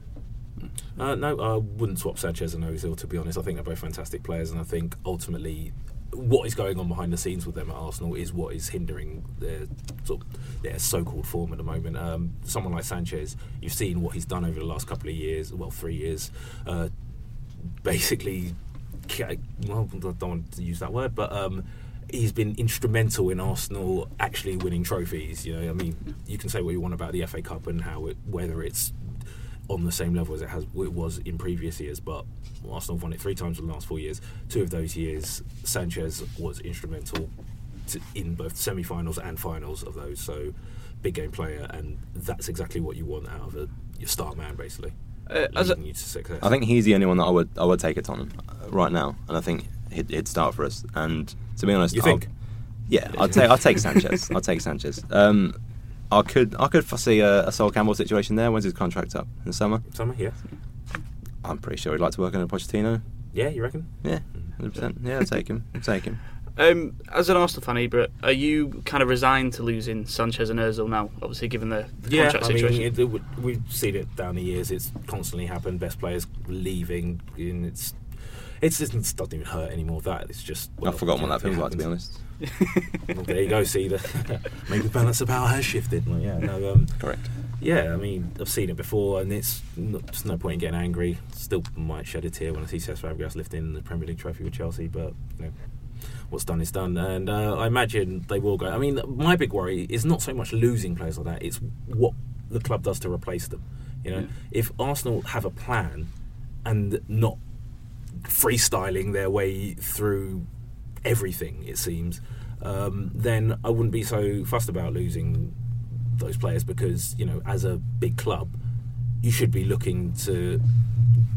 Uh, no, I wouldn't swap Sanchez and Ozil. To be honest, I think they're both fantastic players, and I think ultimately, what is going on behind the scenes with them at Arsenal is what is hindering their sort of, their so-called form at the moment. Um, someone like Sanchez, you've seen what he's done over the last couple of years, well, three years. Uh, basically, well, I don't want to use that word, but um, he's been instrumental in Arsenal actually winning trophies. You know, I mean, you can say what you want about the FA Cup and how it, whether it's on the same level as it has it was in previous years, but Arsenal won it three times in the last four years. Two of those years, Sanchez was instrumental to, in both semi-finals and finals of those. So, big game player, and that's exactly what you want out of a your star man, basically. Uh, as a, you to success. I think he's the only one that I would I would take at Tottenham uh, right now, and I think he'd, he'd start for us. And to be honest, You I'll- think? yeah, I'd take I'll take Sanchez. I'll take Sanchez. Um, I could I could foresee a, a Sol Campbell situation there. When's his contract up in the summer? Summer, yeah, I'm pretty sure he'd like to work under Pochettino. yeah, you reckon? Yeah, hundred percent. Yeah, I'll take him. I'll take him. Um, as an Arsenal fan, Ibra, are you kind of resigned to losing Sanchez and Özil now? Obviously, given the, the Yeah, contract I mean, situation. it, it, we've seen it down the years. It's constantly happened. Best players leaving, and it's it's just, it doesn't even hurt anymore. That it's just. well, I've forgotten what that it feels like to be honest. Well, there you go. See the maybe the balance of power has shifted. Well, yeah, no, um, Correct. yeah. I mean, I've seen it before, and it's no, there's no point in getting angry. Still might shed a tear when I see Cesc Fabregas lifting the Premier League trophy with Chelsea, but you know, what's done is done, and uh, I imagine they will go. I mean, my big worry is not so much losing players like that; it's what the club does to replace them. You know, Yeah. if Arsenal have a plan and not freestyling their way through everything, it seems, um, then I wouldn't be so fussed about losing those players because you know, as a big club, you should be looking to.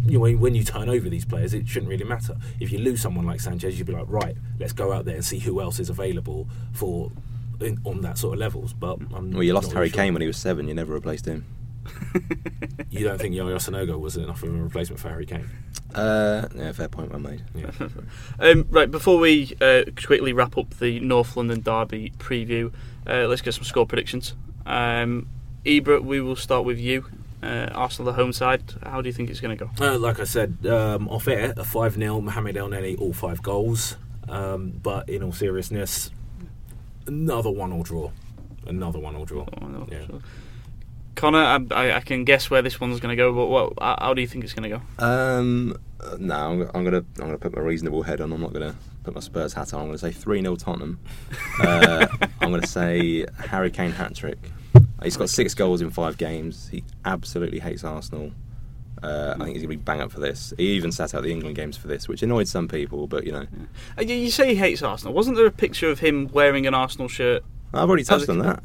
You know, when, when you turn over these players, it shouldn't really matter. If you lose someone like Sanchez, you'd be like, right, let's go out there and see who else is available for in, on that sort of levels. But I'm Well, you lost Harry really sure. Kane when he was seven. You never replaced him. You don't think Yaya Sanogo was enough of a replacement for Harry Kane? Uh, yeah, fair point well made. Yeah. Um, right, before we uh, quickly wrap up the North London Derby preview, uh, let's get some score predictions. Um, Ibra, we will start with you. Uh, Arsenal, the home side. How do you think it's going to go? Uh, like I said, um, off air, a 5 0, Mohamed Elneny, all five goals. Um, but in all seriousness, another one or draw. Another one or draw. Oh, no, Yeah. sure. Connor, I, I, I can guess where this one's going to go, but what, how how do you think it's going to go? Um, no, I'm, I'm gonna I'm gonna put my reasonable head on. I'm not gonna put my Spurs hat on. I'm gonna say three 0 Tottenham. uh, I'm gonna say Harry Kane hat trick. He's got six goals in five games. He absolutely hates Arsenal. Uh, I think he's gonna be bang up for this. He even sat out the England games for this, which annoyed some people. But you know, Uh, You, say he hates Arsenal. Wasn't there a picture of him wearing an Arsenal shirt? I've already touched on that.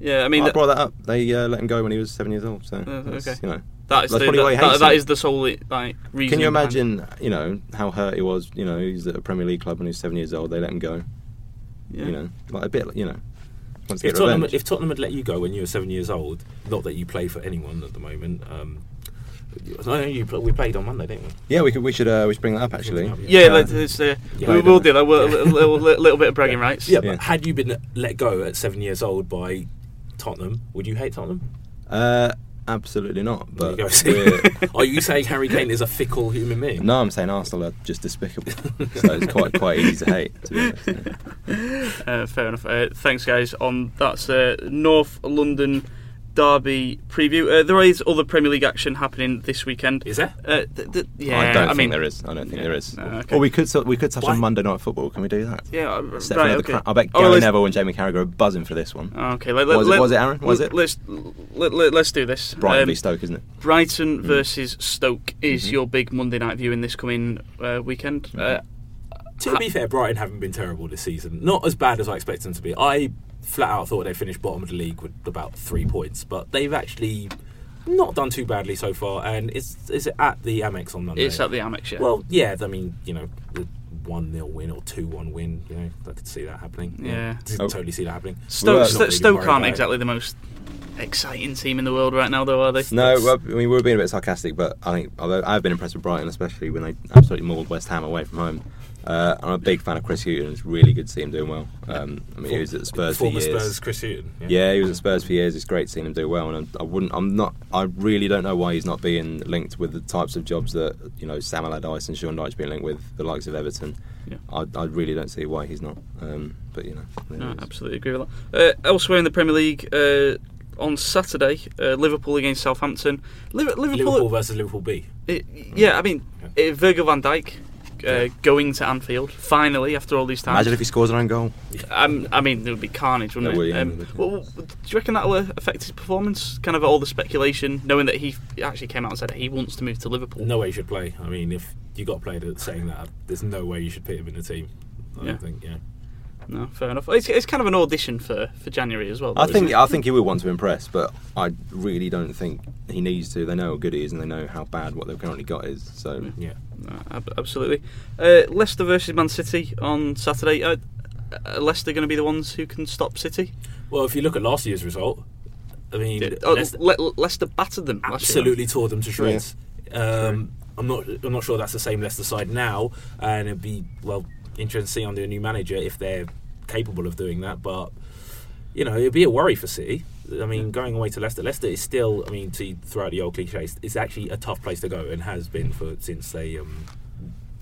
Yeah, I I mean, that, brought that up. They uh, let him go when he was seven years old. So Uh, okay. you know, that is that's the, that, that, that is the sole like reason. Can you behind imagine, you know, how hurt he was? You know, he's at a Premier League club when he was seven years old. They let him go. Yeah. You know, like a bit, you know. Wants to If get Tottenham, revenge. if Tottenham had let you go when you were seven years old, not that you play for anyone at the moment. Um, I know you, we played on Monday, didn't we? yeah, we could. We should. Uh, we should bring that up actually. Yeah, Uh, let's, let's, uh, Yeah, we I will know. do that. We'll, a little, little, little bit of bragging rights. Yeah, Yeah. but had you been let go at seven years old by Tottenham, would you hate Tottenham? Absolutely not. There you But go. We're- you saying Harry Kane is a fickle human being? no, I'm saying Arsenal are just despicable. so it's quite quite easy to hate. To be honest. yeah. Uh, fair enough. Uh, thanks, guys. On that's uh, North London Derby preview. Uh, there is other Premier League action happening this weekend. Is there? Uh, th- th- yeah, I don't think mean there is. I don't think yeah, there is. no, okay. Or we could so- we could touch Why? on Monday Night Football. Can we do that? Yeah, uh, right, okay. cra- I bet Oh, Gary let's- Neville and Jamie Carragher are buzzing for this one. Okay, let, Was it- let, was it, Aaron? Was it? Let's let, let, us do this. Brighton Um, v Stoke, isn't it? Brighton Mm. versus Stoke is Mhm. your big Monday night viewing this coming uh, weekend. Uh, To be fair, Brighton haven't been terrible this season. Not as bad as I expected them to be. I flat out thought they'd finish bottom of the league with about three points, but they've actually not done too badly so far. And is is it at the Amex on Monday? it's at the Amex, yeah. Well, yeah. I mean, you know, the one 0 win or two one win. You know, I could see that happening. Yeah. Didn't Oh. totally see that happening. Stoke, We're Sto- not really Stoke aren't about it. exactly the most exciting team in the world right now, though, are they? No, well, I mean we're being a bit sarcastic, but I think although I've been impressed with Brighton, especially when they absolutely mauled West Ham away from home. Uh, I'm a big fan of Chris Hughton. It's really good to see him doing well. Um, I mean, he was at Spurs for Former years. Spurs, Chris Hughton. Yeah, he was at Spurs for years. It's great seeing him do well, and I, I wouldn't. I'm not. I really don't know why he's not being linked with the types of jobs that you know Sam Allardyce and Sean Dyche being linked with the likes of Everton. Yeah. I, I really don't see why he's not. Um, but you know, No, absolutely agree with that. Uh, elsewhere in the Premier League, uh, on Saturday, uh, Liverpool against Southampton. Liverpool, Liverpool versus Liverpool B. it- yeah, I mean, uh, Virgil van Dijk uh, Yeah. going to Anfield finally after all these times. Imagine if he scores an own goal. Um, I mean, there would be carnage, wouldn't It it? yeah, um, it well, do you reckon that will affect his performance? Kind of all the speculation, knowing that he actually came out and said that he wants to move to Liverpool. No way he should play. I mean, if you got a player that's saying that, there's no way you should put him in the team. I Yeah. don't think. Yeah. No, fair enough. It's, it's kind of an audition for, for January as well. I think isn't I think he will want to impress, but I really don't think he needs to. They know how good he is, and they know how bad what they've currently got is. So Yeah. it? No, ab- absolutely. Uh, Leicester versus Man City on Saturday. Uh, uh, Leicester going to be the ones who can stop City? Well, if you look at last year's result, I mean, Yeah, oh, Leicester Le- Leicester battered them. last year. absolutely tore them to shreds. Um, I'm not. I'm not sure that's the same Leicester side now, and it'd be well interesting to see under a new manager if they're capable of doing that. But you know, it'd be a worry for City. I mean, going away to Leicester, Leicester is still. I mean, to throw out the old cliches, it's actually a tough place to go and has been for since they. Um,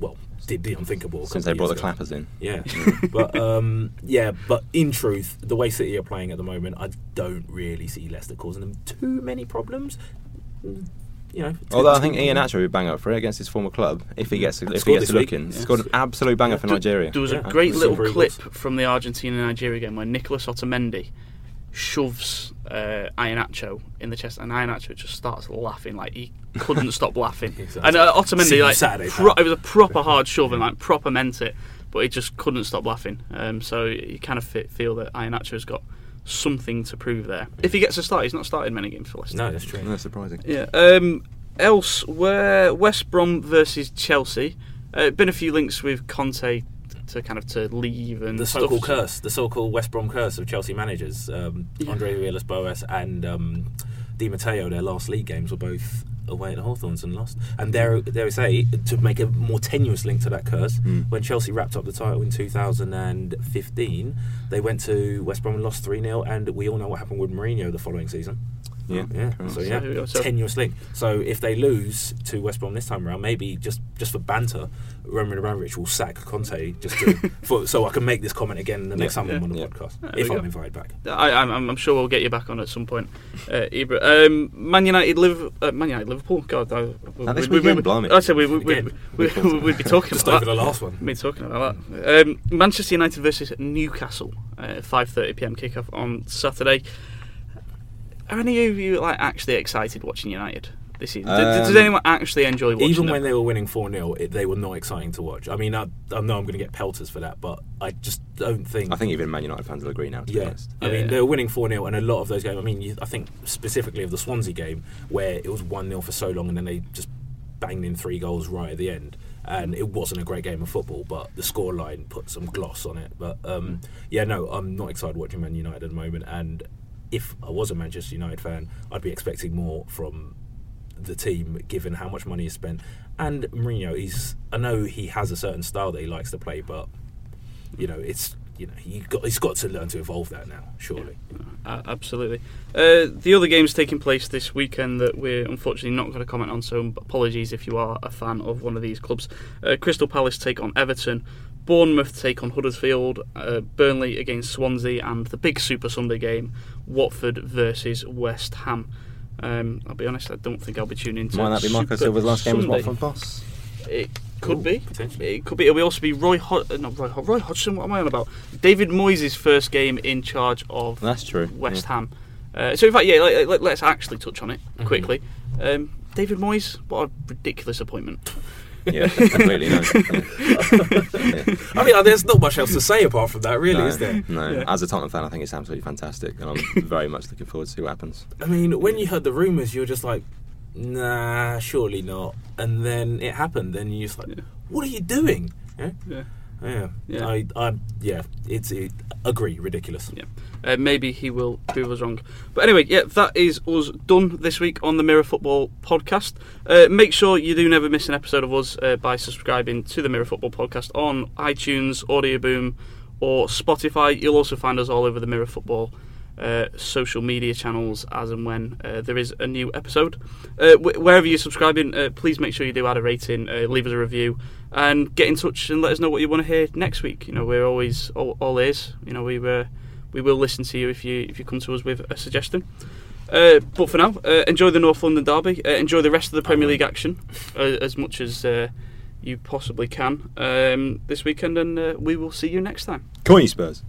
well, did the unthinkable since they brought the ago. clappers in, Yeah, but um, yeah, but in truth, the way City are playing at the moment, I don't really see Leicester causing them too many problems. You know, although I think Iheanacho would bang up for it against his former club if he gets if he gets this to week. looking. Yeah. Scored an absolute banger for Nigeria. There was Yeah. a great With little clip Eagles. from the Argentina Nigeria game where Nicolas Otamendi shoves uh, Iheanacho in the chest, and Iheanacho just starts laughing like he couldn't stop laughing. Exactly. And uh, Otamendi, like, Saturday, pro- it was a proper hard shove and like proper meant it, but he just couldn't stop laughing. Um, so you kind of fe- feel that Iheanacho's got something to prove there. If he gets a start, he's not started many games for Leicester. no, that's true. That's surprising. Yeah. Um, elsewhere, West Brom versus Chelsea. Uh, been a few links with Conte to kind of to leave and The so-called curse, the so-called West Brom curse of Chelsea managers, um, Yeah. Andre Villas-Boas and um, Di Matteo. Their last league games were both away at Hawthorns and lost. And dare, dare I say, to make a more tenuous link to that curse, Hmm. when Chelsea wrapped up the title in 2015, they went to West Brom and lost 3 0, and we all know what happened with Mourinho the following season. Yeah, Yeah, correct. so So yeah, here we go. So- tenuous link. So if they lose to West Brom this time around, maybe just just for banter, Roman Abramovich will sack Conte just to, for, so I can make this comment again the next Yeah, time I'm on the yeah. podcast There if I'm go. invited back. I, I'm, I'm I'm sure we'll get you back on at some point, uh, Ibra. Um, Man United, Live, uh, Man United, Liverpool. God, I, we, this we, we, weekend, we, blimey. I said we, we, we, we, we'd be talking Just about over that. the last one. Me talking about that. Um, Manchester United versus Newcastle, uh, 5:30 p.m. kickoff on Saturday. Are any of you like actually excited watching United this season? D- does Um, anyone actually enjoy watching Even them? when they were winning 4 0, they were not exciting to watch. I mean, I, I know I'm going to get pelters for that, but I just don't think. I think even Man United fans will agree now. To be Yeah. I mean yeah. they were winning four 0 and a lot of those games. I mean, you, I think specifically of the Swansea game where it was one 0 for so long, and then they just banged in three goals right at the end, and it wasn't a great game of football, but the scoreline put some gloss on it. But um, yeah, no, I'm not excited watching Man United at the moment, and if I was a Manchester United fan, I'd be expecting more from the team given how much money is spent. And Mourinho, he's I know he has a certain style that he likes to play, but you know it's you know, you got he's got to learn to evolve that now. Surely. Uh, absolutely. Uh, the other games taking place this weekend that we're unfortunately not going to comment on, so apologies if you are a fan of one of these clubs. Uh, Crystal Palace take on Everton, Bournemouth take on Huddersfield, uh, Burnley against Swansea, and the big Super Sunday game, Watford versus West Ham. Um, I'll be honest, I don't think I'll be tuning into Might that be Marco Super Silva's last game as Watford boss? It could Ooh, be. potentially. It could be. It'll also be Roy, Ho- uh, not Roy, Ho- Roy Hodgson. What am I on about? David Moyes' first game in charge of That's true. West yeah. Ham. Uh, so in fact, yeah, let, let, let's actually touch on it Mhm. quickly. Um, David Moyes, what a ridiculous appointment. Yeah, completely. No. Yeah. I mean, there's not much else to say apart from that, really, no, is there? No. Yeah. As a Tottenham fan, I think it's absolutely fantastic, and I'm very much looking forward to see what happens. I mean, when you heard the rumours, you were just like, nah, surely not. And then it happened, and you're just like, Yeah. what are you doing? Yeah, Yeah. yeah. I, I, yeah, it's it, agree, ridiculous. Yeah. Uh, maybe he will prove us wrong. But anyway, yeah, that is us done this week on the Mirror Football podcast. Uh, make sure you do never miss an episode of us uh, by subscribing to the Mirror Football podcast on iTunes, Audioboom, or Spotify. You'll also find us all over the Mirror Football uh, social media channels as and when uh, there is a new episode. Uh, wh- wherever you're subscribing, uh, please make sure you do add a rating, uh, leave us a review, and get in touch and let us know what you want to hear next week. You know, we're always all, all ears. You know, we uh, we will listen to you if you if you come to us with a suggestion. Uh, but for now, uh, enjoy the North London derby. Uh, enjoy the rest of the Premier. League action uh, as much as uh, you possibly can um, this weekend, and uh, we will see you next time. Come on, you Spurs.